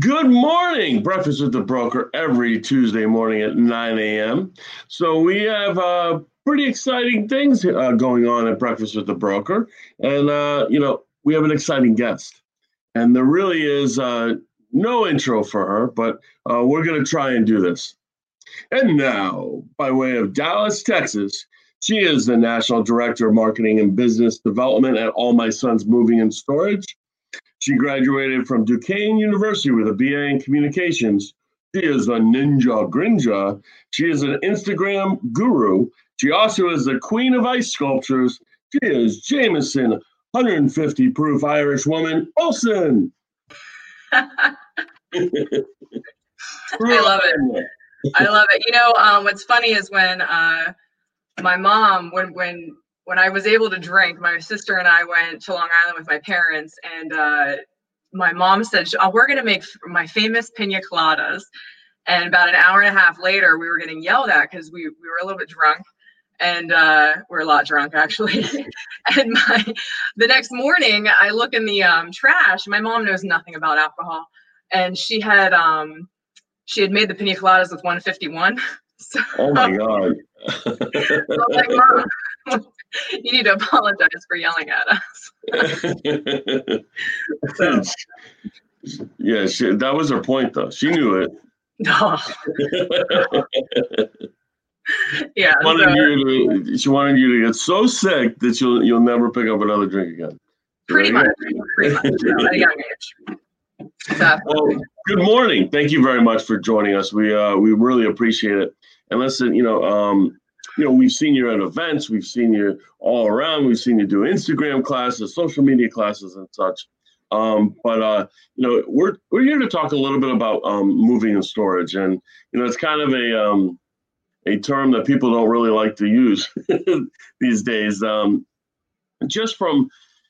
Good morning. Breakfast with the broker every Tuesday morning at 9 a.m. So we have uh, pretty exciting things uh, going on at Breakfast with the broker, and uh, you know we have an exciting guest, and there really is uh, no intro for her, but uh, we're going to try and do this. And now, by way of Dallas, Texas, she is the National Director of Marketing and Business Development at All My Sons Moving and Storage. She graduated from Duquesne University with a BA in Communications. She is a ninja grinja. She is an Instagram guru. She also is the queen of ice sculptures. She is Jameson, 150 proof Irish woman, Olson. I love it. I love it. You know, um, what's funny is when uh, my mom, when when when I was able to drink, my sister and I went to Long Island with my parents, and uh, my mom said, oh, "We're going to make my famous pina coladas." And about an hour and a half later, we were getting yelled at because we, we were a little bit drunk, and uh, we're a lot drunk actually. and my the next morning, I look in the um, trash. My mom knows nothing about alcohol, and she had um, she had made the pina coladas with 151. So, oh my god! like, Mom, you need to apologize for yelling at us. so. Yeah, she, that was her point, though. She knew it. No. yeah. She wanted, so, you to, she wanted you to get so sick that you'll you'll never pick up another drink again. Pretty much. Pretty much. at a young age. So. Well, good morning. Thank you very much for joining us. We uh, we really appreciate it. And listen, you know, um, you know, we've seen you at events, we've seen you all around, we've seen you do Instagram classes, social media classes, and such. Um, but uh, you know, we're we're here to talk a little bit about um, moving and storage, and you know, it's kind of a um, a term that people don't really like to use these days. Um, just from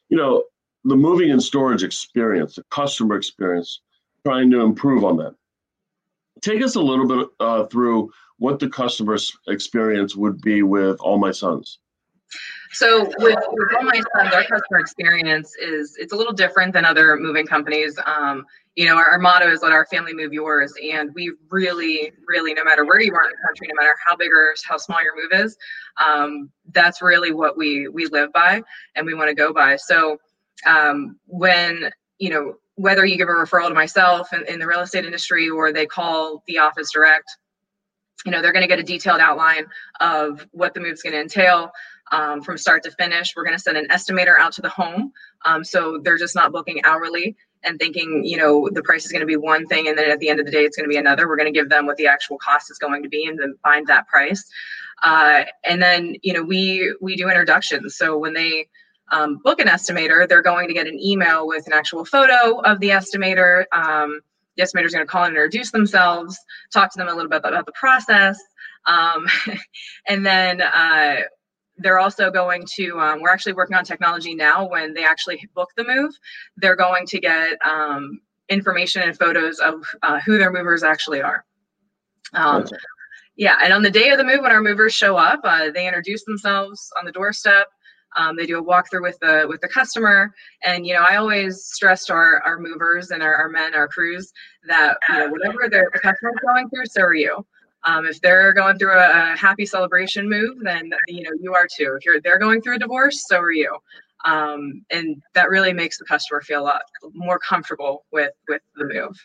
you know the moving and storage experience, the customer experience, trying to improve on that. Take us a little bit uh, through what the customer experience would be with All My Sons. So with, with All My Sons, our customer experience is it's a little different than other moving companies. Um, you know, our, our, motto is let our family move yours. And we really, really, no matter where you are in the country, no matter how big or how small your move is, um, that's really what we we live by and we want to go by. So um, when you know whether you give a referral to myself in, in the real estate industry or they call the office direct you know they're going to get a detailed outline of what the move's going to entail um, from start to finish. We're going to send an estimator out to the home um, so they're just not booking hourly and thinking you know the price is going to be one thing and then at the end of the day it's going to be another. We're going to give them what the actual cost is going to be and then find that price. Uh, and then you know we we do introductions. So when they um, book an estimator they're going to get an email with an actual photo of the estimator um, the estimator is going to call and introduce themselves, talk to them a little bit about the process. Um, and then uh, they're also going to, um, we're actually working on technology now when they actually book the move, they're going to get um, information and photos of uh, who their movers actually are. Um, okay. Yeah, and on the day of the move, when our movers show up, uh, they introduce themselves on the doorstep. Um, they do a walkthrough with the with the customer, and you know I always stress to our, our movers and our, our men, our crews that you know whatever their the customer's going through, so are you. Um, if they're going through a, a, happy celebration move, then you know you are too. If you're they're going through a divorce, so are you. Um, and that really makes the customer feel a lot more comfortable with with the move.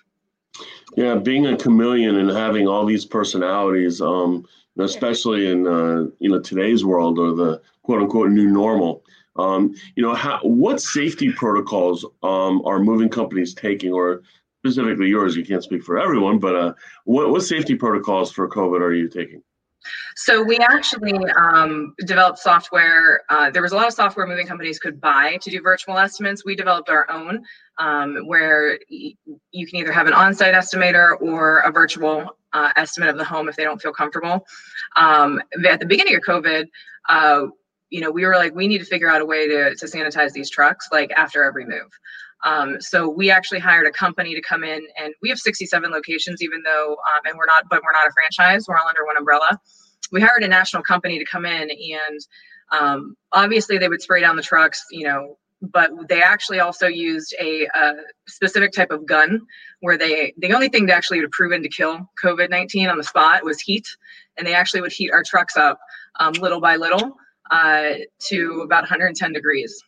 Yeah, being a chameleon and having all these personalities, um, especially in uh, you know today's world or the quote unquote new normal. Um, you know, how, what safety protocols um, are moving companies taking, or specifically yours? You can't speak for everyone, but uh, what, what safety protocols for COVID are you taking? So we actually um, developed software. Uh, there was a lot of software moving companies could buy to do virtual estimates. We developed our own, um, where y- you can either have an on-site estimator or a virtual uh, estimate of the home if they don't feel comfortable. Um, at the beginning of COVID, uh, you know, we were like, we need to figure out a way to, to sanitize these trucks like after every move. Um, so we actually hired a company to come in, and we have 67 locations, even though, um, and we're not, but we're not a franchise. We're all under one umbrella. We hired a national company to come in, and um, obviously they would spray down the trucks, you know, but they actually also used a, a, specific type of gun where they the only thing to actually have proven to kill COVID-19 on the spot was heat, and they actually would heat our trucks up um, little by little uh, to about 110 degrees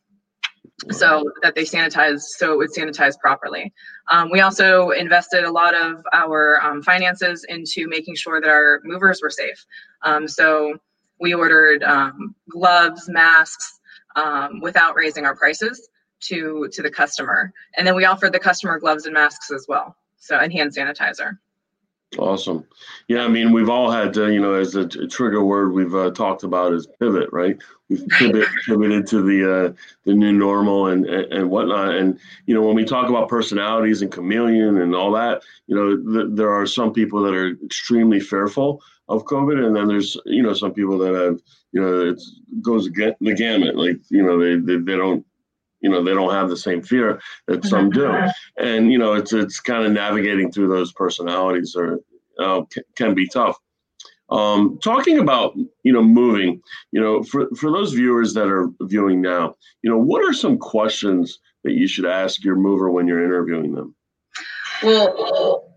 so that they sanitize so it would sanitize properly. Um, we also invested a lot of our um, finances into making sure that our movers were safe. Um, so we ordered um, gloves masks um, without raising our prices to to the customer. And then we offered the customer gloves and masks as well. So and hand sanitizer Awesome. Yeah, I mean, we've all had to, you know, as a, trigger word we've uh, talked about is pivot, right? We've pivot, pivoted to the uh, the new normal and, and, and whatnot. And you know, when we talk about personalities and chameleon and all that, you know, th- there are some people that are extremely fearful of COVID, and then there's you know some people that have, you know, it goes the gamut. Like you know, they they, they don't you know they don't have the same fear that some do. And you know it's it's kind of navigating through those personalities or uh, can be tough. Um, talking about you know moving you know for, for those viewers that are viewing now you know what are some questions that you should ask your mover when you're interviewing them? Well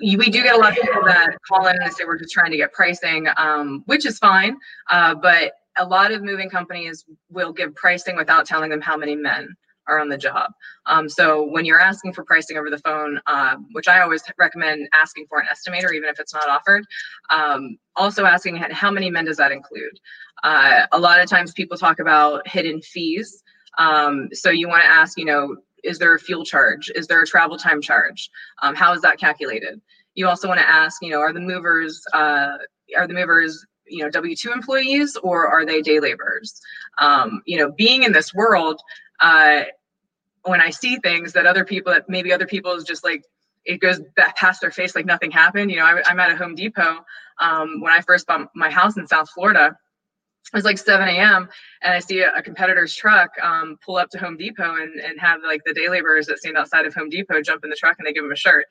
we do get a lot of people that call in and say we're just trying to get pricing um, which is fine uh, but a lot of moving companies will give pricing without telling them how many men are on the job. Um, so when you're asking for pricing over the phone, uh, which I always recommend asking for an estimator, even if it's not offered, um, also asking how many men does that include? Uh, a lot of times people talk about hidden fees. Um, so you want to ask, you know, is there a fuel charge? Is there a travel time charge? Um, how is that calculated? You also want to ask, you know, are the movers uh, are the movers you know w2 employees or are they day laborers um, you know being in this world uh, when i see things that other people that maybe other people is just like it goes past their face like nothing happened you know I, am at a home depot um, when i first bought my house in south florida it was like 7 a.m. and I see a, a competitor's truck um, pull up to Home Depot and, and have like the day laborers that stand outside of Home Depot jump in the truck and they give them a shirt.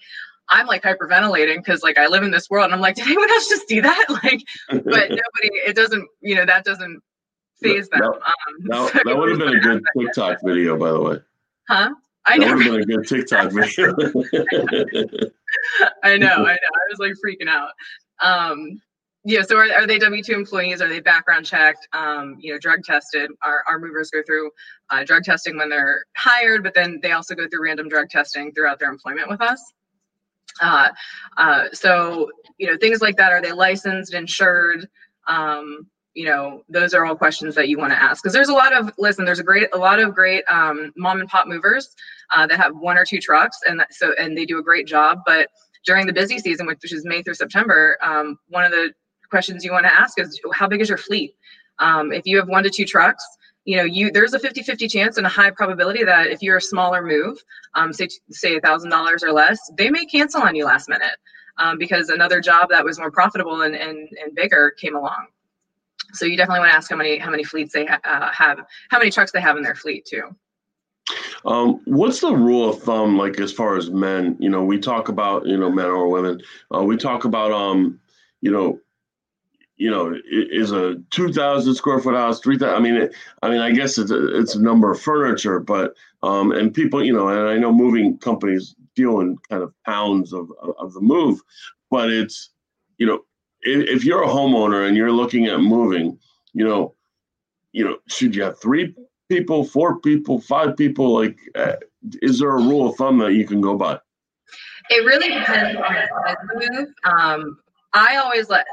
I'm like hyperventilating because like I live in this world and I'm like, did anyone else just see that? Like, but nobody, it doesn't, you know, that doesn't faze them. That, um, that, so that would have been a good TikTok video, by the way. Huh? I know. That would have been a good TikTok video. I know, I know. I was like freaking out. Um, yeah, so are, are they W two employees? Are they background checked? Um, you know, drug tested. Our, our movers go through uh, drug testing when they're hired, but then they also go through random drug testing throughout their employment with us. Uh, uh, so, you know, things like that. Are they licensed, insured? Um, you know, those are all questions that you want to ask because there's a lot of listen. There's a great, a lot of great um, mom and pop movers uh, that have one or two trucks, and that, so and they do a great job. But during the busy season, which is May through September, um, one of the questions you want to ask is how big is your fleet? Um, if you have one to two trucks, you know you there's a 50 50 chance and a high probability that if you're a smaller move um, say say a thousand dollars or less they may cancel on you last minute um, because another job that was more profitable and, and, and bigger came along. So you definitely want to ask how many how many fleets they ha- uh, have how many trucks they have in their fleet too. Um, what's the rule of thumb like as far as men you know we talk about you know men or women uh, we talk about um you know you know, is a 2,000 square foot house, 3,000. I mean, it, I mean, I guess it's a, it's a number of furniture, but, um, and people, you know, and I know moving companies deal in kind of pounds of, of the move, but it's, you know, if, if you're a homeowner and you're looking at moving, you know, you know, should you have three people, four people, five people? Like, uh, is there a rule of thumb that you can go by? It really depends on the move. Um, I always let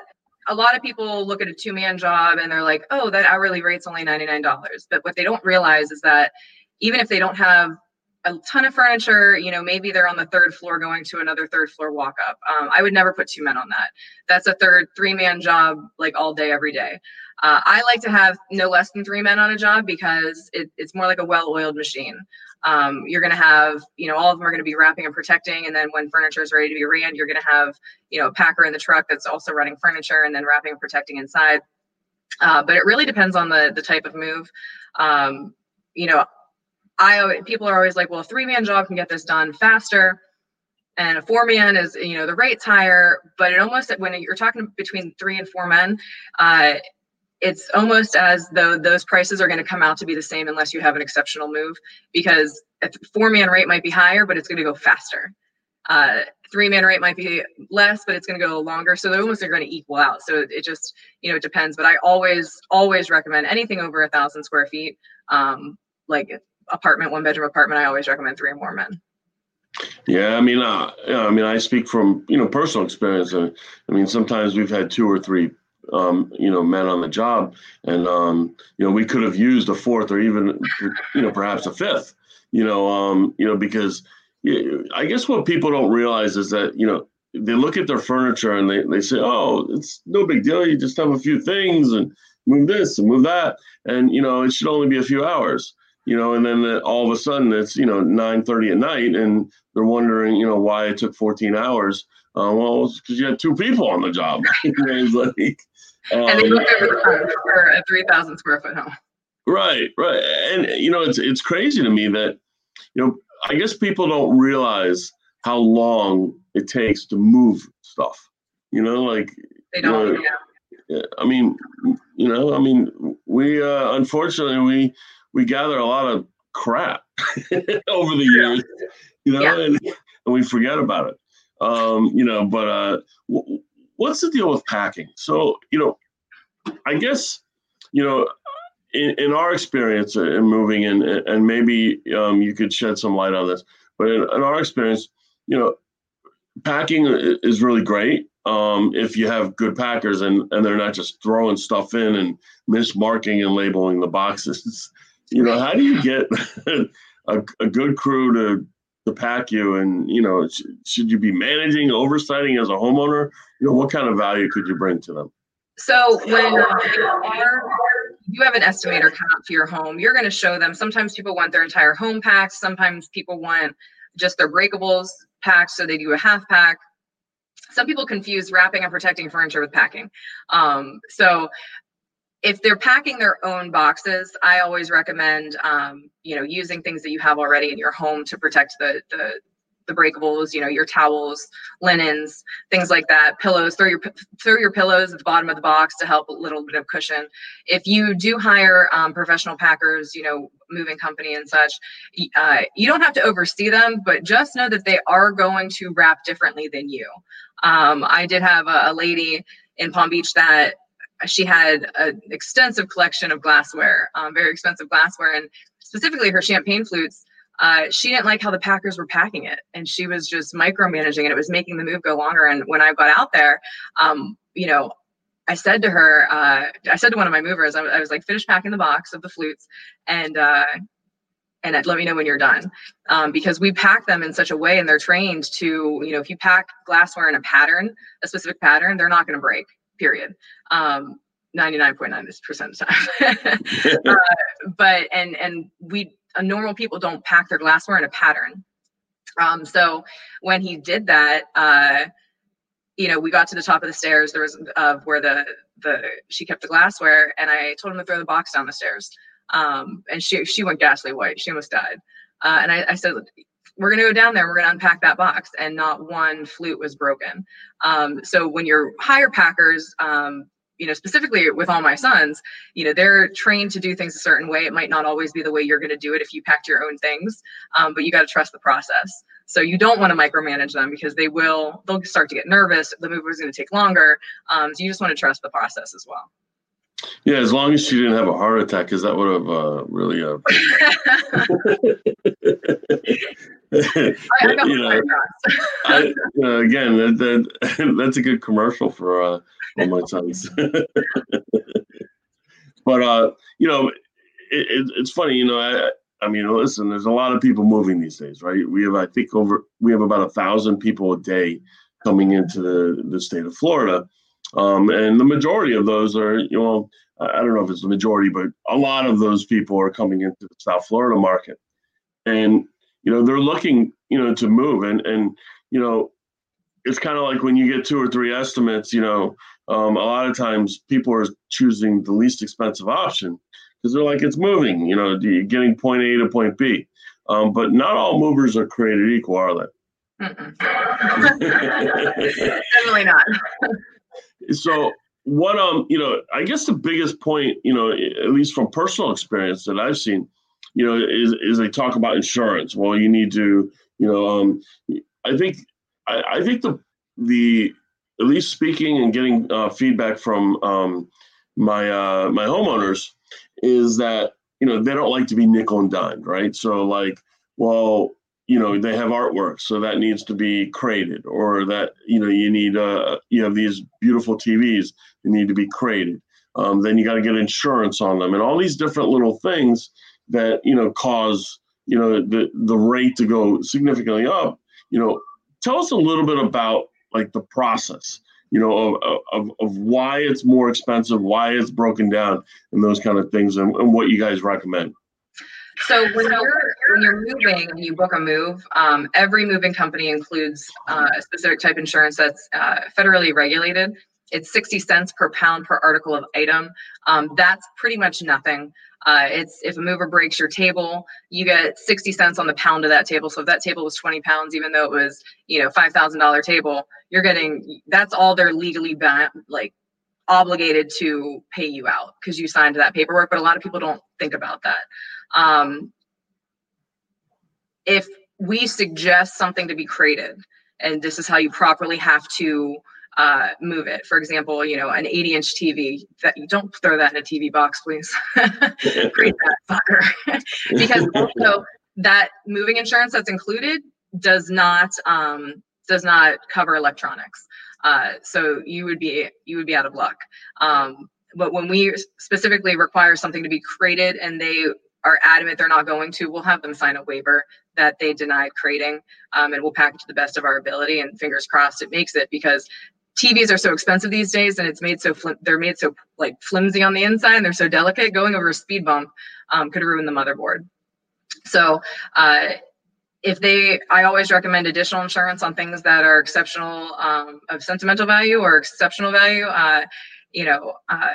a lot of people look at a two man job and they're like, oh, that hourly rate's only $99. But what they don't realize is that even if they don't have a ton of furniture, you know, maybe they're on the third floor going to another third floor walk up. Um, I would never put two men on that. That's a third, three man job, like all day, every day. Uh, I like to have no less than three men on a job because it, it's more like a well oiled machine. Um, you're going to have, you know, all of them are going to be wrapping and protecting. And then when furniture is ready to be ran, you're going to have, you know, a packer in the truck that's also running furniture and then wrapping and protecting inside. Uh, but it really depends on the the type of move. Um, you know, I people are always like, well, a three man job can get this done faster, and a four man is you know the rate's higher. But it almost when you're talking between three and four men, uh, it's almost as though those prices are going to come out to be the same unless you have an exceptional move because a four man rate might be higher, but it's going to go faster. Uh, three man rate might be less, but it's going to go longer. So they're almost are going to equal out. So it just, you know, it depends. But I always, always recommend anything over a thousand square feet, um, like apartment, one bedroom apartment. I always recommend three or more men. Yeah, I mean, uh, I mean, I speak from you know personal experience. Uh, I mean, sometimes we've had two or three um, you know, men on the job, and um, you know, we could have used a fourth or even, you know, perhaps a fifth. You know, um, you know, because I guess what people don't realize is that you know they look at their furniture and they, they say, oh, it's no big deal. You just have a few things and move this and move that, and you know, it should only be a few hours. You know, and then all of a sudden it's you know nine thirty at night, and they're wondering, you know, why it took fourteen hours. Uh, well, because you had two people on the job. like, um, and they looked over the for a 3,000 square foot home. Right, right. And, you know, it's, it's crazy to me that, you know, I guess people don't realize how long it takes to move stuff. You know, like, they don't, you know, yeah. I mean, you know, I mean, we, uh, unfortunately, we, we gather a lot of crap over the years, you know, yeah. and, and we forget about it. Um, you know, but uh, w- what's the deal with packing? So, you know, I guess, you know, in, in our experience in moving in, and maybe um, you could shed some light on this, but in, in our experience, you know, packing is really great um, if you have good packers and, and they're not just throwing stuff in and mismarking and labeling the boxes. You know, how do you get a, a good crew to to pack you? And you know sh- should you be managing oversighting as a homeowner? You know what kind of value could you bring to them? So when you have an estimator come out to your home you're going to show them. Sometimes people want their entire home packed. Sometimes people want just their breakables packed so they do a half pack. Some people confuse wrapping and protecting furniture with packing. Um, so if they're packing their own boxes, I always recommend, um, you know, using things that you have already in your home to protect the, the the breakables, you know, your towels, linens, things like that, pillows, throw your throw your pillows at the bottom of the box to help a little bit of cushion. If you do hire um, professional packers, you know, moving company and such, uh, you don't have to oversee them, but just know that they are going to wrap differently than you. Um, I did have a, a lady in Palm Beach that she had an extensive collection of glassware, um, very expensive glassware, and specifically her champagne flutes. Uh, she didn't like how the Packers were packing it, and she was just micromanaging, and it was making the move go longer. And when I got out there, um, you know, I said to her, uh, I said to one of my movers, I, I, was like, finish packing the box of the flutes, and uh, and let me know when you're done, um, because we pack them in such a way, and they're trained to, you know, if you pack glassware in a pattern, a specific pattern, they're not going to break period. Um, 99.9% of the time. uh, but, and, and we, uh, normal people don't pack their glassware in a pattern. Um, so when he did that, uh, you know, we got to the top of the stairs. There was uh, where the the she kept the glassware, and I told him to throw the box down the stairs. Um, and she she went ghastly white. She almost died. Uh, and I, I, said, we're going to go down there. We're going to unpack that box, and not one flute was broken. Um, so when you're hire packers, um, you know, specifically with all my sons, you know, they're trained to do things a certain way. It might not always be the way you're going to do it if you packed your own things, um, but you got to trust the process. So you don't want to micromanage them because they will, they'll start to get nervous. The move is going to take longer. Um, so you just want to trust the process as well. Yeah, as long as she didn't have a heart attack, because that would have uh, really. Uh... You know, I, uh, again, that, that, that's a good commercial for uh, all my sons. but uh, you know, it, it, it's funny. You know, I, I mean, listen, there's a lot of people moving these days, right? We have, I think, over we have about a thousand people a day coming into the, the state of Florida, um, and the majority of those are, you know, I don't know if it's the majority, but a lot of those people are coming into the South Florida market, and you know they're looking, you know, to move, and and you know, it's kind of like when you get two or three estimates, you know, um, a lot of times people are choosing the least expensive option because they're like it's moving, you know, getting point A to point B. Um, but not all movers are created equal, are they? Definitely not. so what um you know I guess the biggest point you know at least from personal experience that I've seen you know is is they talk about insurance. Well, you need to you know um I think I, I think the the at least speaking and getting uh, feedback from um, my uh, my homeowners is that you know they don't like to be nickel and dimed, right? So like, well, you know they have artwork, so that needs to be crated, or that you know you need uh you have these beautiful TVs, they need to be crated. Um, then you got to get insurance on them, and all these different little things that you know cause you know the the rate to go significantly up. You know, tell us a little bit about like the process you know of, of, of why it's more expensive why it's broken down and those kind of things and, and what you guys recommend so when you're when you're moving and you book a move, um, every moving company includes uh, a specific type insurance that's uh, federally regulated. It's 60 cents per pound per article of item. Um, that's pretty much nothing. Uh, it's if a mover breaks your table, you get 60 cents on the pound of that table. So if that table was 20 pounds, even though it was, you know, $5,000 table, you're getting, that's all they're legally bound, like obligated to pay you out because you signed that paperwork. But a lot of people don't think about that. Um, if we suggest something to be created, and this is how you properly have to uh, move it. For example, you know, an 80 inch TV. That you don't throw that in a TV box, please. Create that fucker. because also that moving insurance that's included does not um, does not cover electronics. Uh, so you would be you would be out of luck. Um, but when we specifically require something to be created and they are adamant they're not going to, we'll have them sign a waiver that they denied creating um, and we'll package to the best of our ability and fingers crossed it makes it because TVs are so expensive these days, and it's made so they're made so like flimsy on the inside, and they're so delicate. Going over a speed bump um, could ruin the motherboard. So, uh, if they, I always recommend additional insurance on things that are exceptional um, of sentimental value or exceptional value. Uh, you know, uh,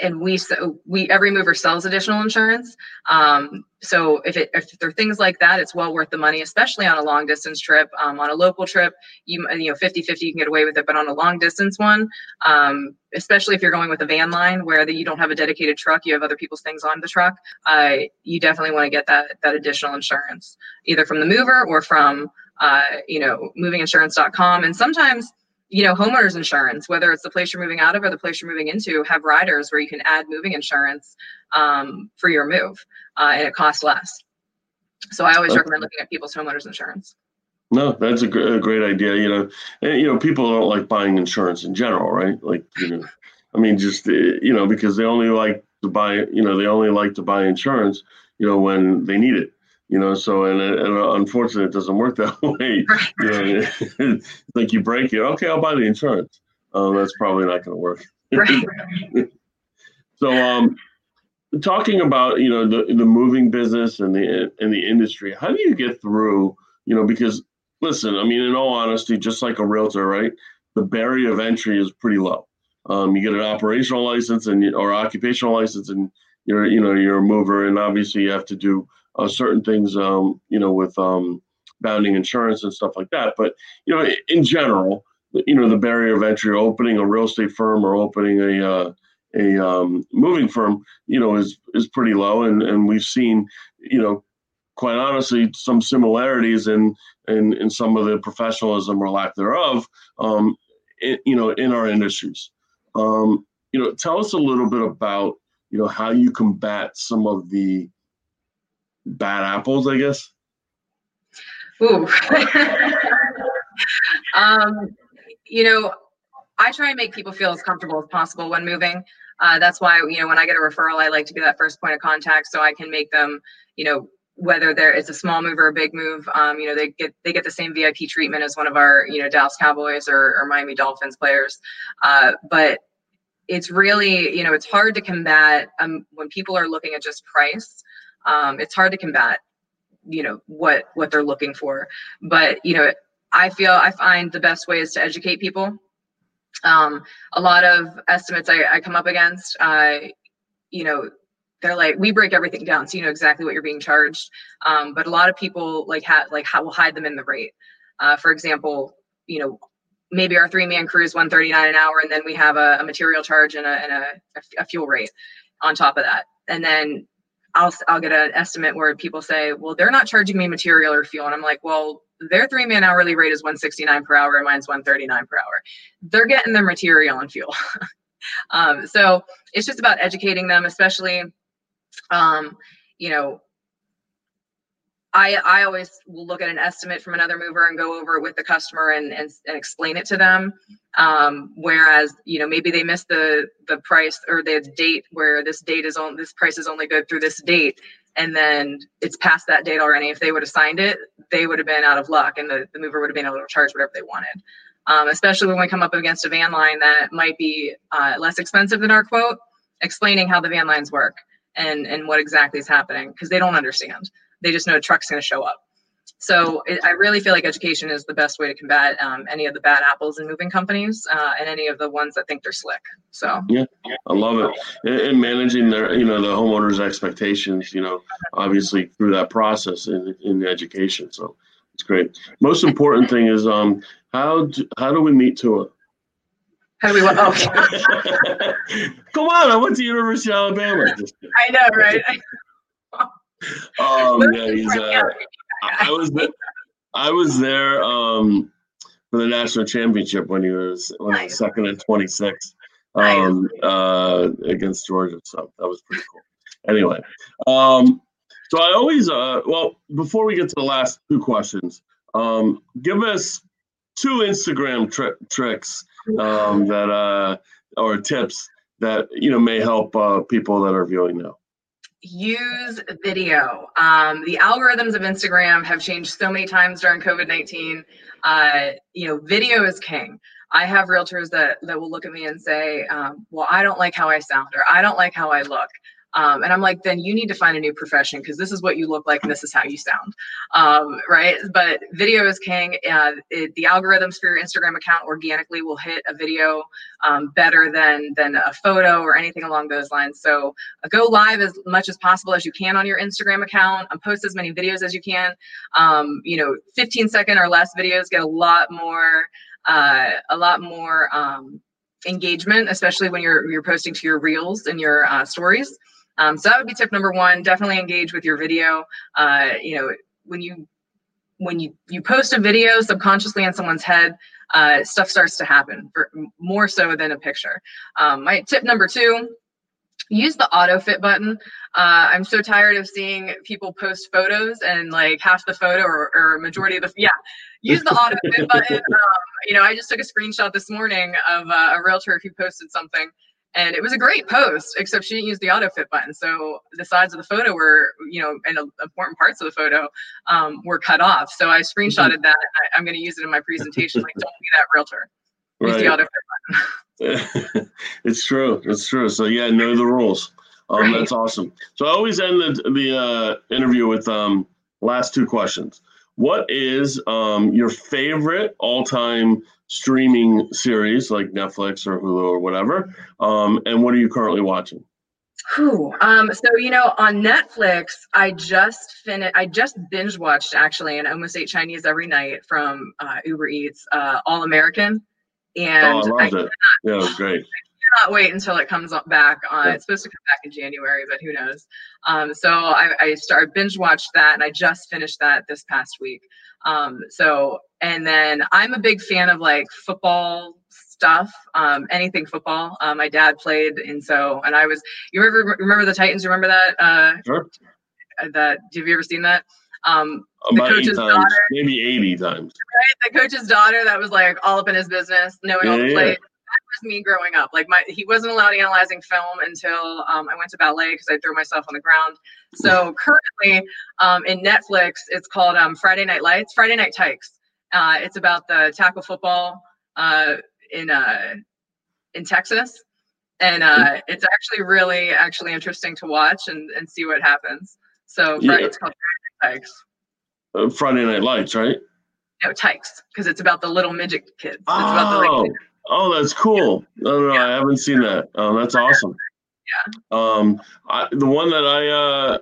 and we so we every mover sells additional insurance. Um, so if it if there are things like that it's well worth the money especially on a long distance trip um, on a local trip. You you know 50 50 you can get away with it but on a long distance one um, especially if you're going with a van line where you don't have a dedicated truck you have other people's things on the truck uh, you definitely want to get that that additional insurance either from the mover or from uh, you know movinginsurance.com and sometimes you know, homeowners insurance, whether it's the place you're moving out of or the place you're moving into, have riders where you can add moving insurance um, for your move, uh, and it costs less. So I always okay. recommend looking at people's homeowners insurance. No, that's a, gr- a great idea. You know, and, you know, people don't like buying insurance in general, right? Like, you know, I mean, just uh, you know, because they only like to buy, you know, they only like to buy insurance, you know, when they need it you know so and, and unfortunately it doesn't work that way. You know, it's like you break it okay i'll buy the insurance. Um, that's probably not going to work. Right. so um talking about you know the, the moving business and the and the industry how do you get through you know because listen i mean in all honesty just like a realtor right the barrier of entry is pretty low. Um, you get an operational license and or occupational license and you're you know you're a mover and obviously you have to do uh, certain things, um, you know, with um, bounding insurance and stuff like that. But you know, in general, you know, the barrier of entry, opening a real estate firm or opening a uh, a um, moving firm, you know, is is pretty low, and and we've seen, you know, quite honestly, some similarities in in in some of the professionalism or lack thereof, um, in, you know, in our industries. Um, you know, tell us a little bit about you know how you combat some of the bad apples, I guess? Ooh. um, you know, I try and make people feel as comfortable as possible when moving. Uh, that's why, you know, when I get a referral, I like to be that first point of contact so I can make them, you know, whether it's a small move or a big move, um, you know, they get they get the same VIP treatment as one of our, you know, Dallas Cowboys or, or Miami Dolphins players. Uh, but it's really, you know, it's hard to combat um, when people are looking at just price um, it's hard to combat you know what what they're looking for. But you know i feel i find the best way is to educate people. Um, a lot of estimates I, I come up against uh, you know they're like we break everything down so you know exactly what you're being charged. Um, but a lot of people like ha- like how will hide them in the rate. Uh, for example you know maybe our three man crew is 139 an hour and then we have a, a material charge and, a, and a, a, fuel rate on top of that. And then I'll, I'll get an estimate where people say well they're not charging me material or fuel. And i'm like well their three man hourly rate is 169 per hour and mine's 139 per hour. They're getting their material and fuel. Um, so it's just about educating them especially um, you know I, I always will look at an estimate from another mover and go over it with the customer and, and, and explain it to them. Um, whereas, you know, maybe they missed the the price or the date where this date is on this price is only good through this date. And then it's past that date already. If they would have signed it, they would have been out of luck and the, the mover would have been able to charge whatever they wanted. Um, especially when we come up against a van line that might be uh, less expensive than our quote, explaining how the van lines work and, and what exactly is happening because they don't understand. They just know a truck's going to show up. So it, I really feel like education is the best way to combat um, any of the bad apples in moving companies uh, and any of the ones that think they're slick. So yeah, I love it. And, and, managing their, you know, the homeowners' expectations, you know, obviously through that process in, in education. So it's great. Most important thing is um, how do, how do we meet to Tua? How do we? Oh, okay. Come on! I went to University of Alabama. I know, right? um, yeah, he's. Uh, I was there, I was there um, for the national championship when he was when nice. he was second and twenty six um, uh, against Georgia. So that was pretty cool. Anyway, um, so I always uh, well before we get to the last two questions, um, give us two Instagram tri- tricks um, that uh, or tips that you know may help uh, people that are viewing now use video. Um, the algorithms of Instagram have changed so many times during COVID 19. Uh, you know, video is king. I have realtors that, that will look at me and say, um, Well, I don't like how I sound, or I don't like how I look. Um, and I'm like, then you need to find a new profession because this is what you look like and this is how you sound. Um, right. But video is king. And it, the algorithms for your Instagram account organically will hit a video um, better than, than a photo or anything along those lines. So uh, go live as much as possible as you can on your Instagram account and post as many videos as you can. Um, you know, 15 second or less videos get a lot more, uh, a lot more, um, engagement, especially when you're you're posting to your reels and your uh, stories. Um, so that would be tip number one. Definitely engage with your video. Uh, you know, when you when you you post a video subconsciously in someone's head, uh, stuff starts to happen for, more so than a picture. Um, my tip number two use the auto fit button. Uh, I'm so tired of seeing people post photos and like half the photo or, or majority of the yeah. Use the auto fit button. Um, you know, I just took a screenshot this morning of uh, a realtor who posted something and it was a great post except she didn't use the auto fit button. So the sides of the photo were you know and important parts of the photo um, were cut off. So i screenshotted mm-hmm. that. I, am going to use it in my presentation. Like don't be that realtor. Use right. the auto fit button. It's true. It's true. So yeah know the rules. Um, right. that's awesome. So i always end the, the uh, interview with um, last two questions what is um, your favorite all-time streaming series like Netflix or Hulu or whatever? Um, and what are you currently watching? Whew. Um, so you know, on Netflix, I just finished. I just binge watched actually, and almost ate Chinese every night from uh, Uber Eats, uh, All American, and oh, I loved I it. Yeah, it was great cannot wait until it comes back on. It's supposed to come back in January, but who knows? Um, so I, I started binge watched that, and I just finished that this past week. Um, so and then I'm a big fan of like football stuff, um, anything football. Uh, my dad played, and so and I was. You ever remember the Titans? Remember that? Uh, sure. That have you ever seen that? Um, the coach's daughter, maybe 80 times. Right, the coach's daughter that was like all up in his business, knowing yeah, all the plays me growing up. Like my, he wasn't allowed analyzing film until um, I went to ballet because I threw myself on the ground. So currently, um, in Netflix, it's called um, Friday Night Lights, Friday Night Tykes. Uh, it's about the tackle football uh, in uh, in Texas, and uh, it's actually really actually interesting to watch and, and see what happens. So yeah. it's called Friday Night Tykes. Uh, Friday Night Lights, right? No, Tykes, because it's about the little midget kids. It's oh. About the like, Oh, that's cool. Yeah. No, no, yeah. I haven't seen that. Oh, that's awesome. Yeah. Um, I, the one that I, uh,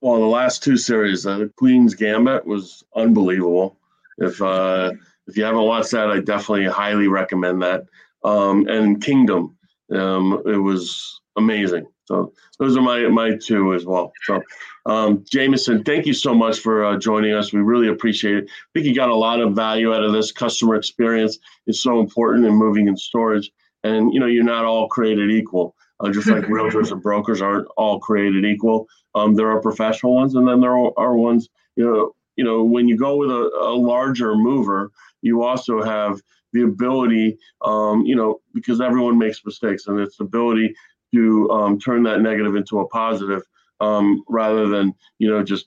well, the last two series, uh, the Queen's Gambit was unbelievable. If uh, if you haven't watched that, I definitely highly recommend that. Um, and Kingdom, um, it was amazing. So those are my my two as well. So, um, Jameson, thank you so much for uh, joining us. We really appreciate it. I think you got a lot of value out of this. Customer experience is so important in moving and storage, and you know you're not all created equal. Uh, just like realtors and brokers aren't all created equal. Um, there are professional ones, and then there are ones. You know, you know when you go with a, a larger mover, you also have the ability, um, you know, because everyone makes mistakes, and it's the ability to um, turn that negative into a positive um, rather than you know just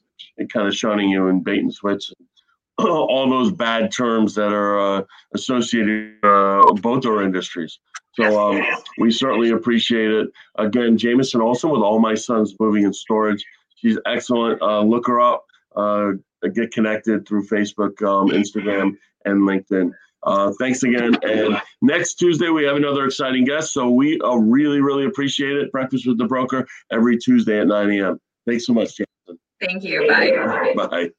kind of shunning you and bait and switch all those bad terms that are uh, associated uh, both our industries. So um, we certainly appreciate it. Again jameson also with all my sons moving and storage she's excellent uh, look her up uh, get connected through facebook um, instagram and linkedin uh, thanks again. And next Tuesday, we have another exciting guest. So we uh, really, really appreciate it. Breakfast with the Broker every Tuesday at 9 a.m. Thanks so much, Jason. Thank you. Bye. Bye.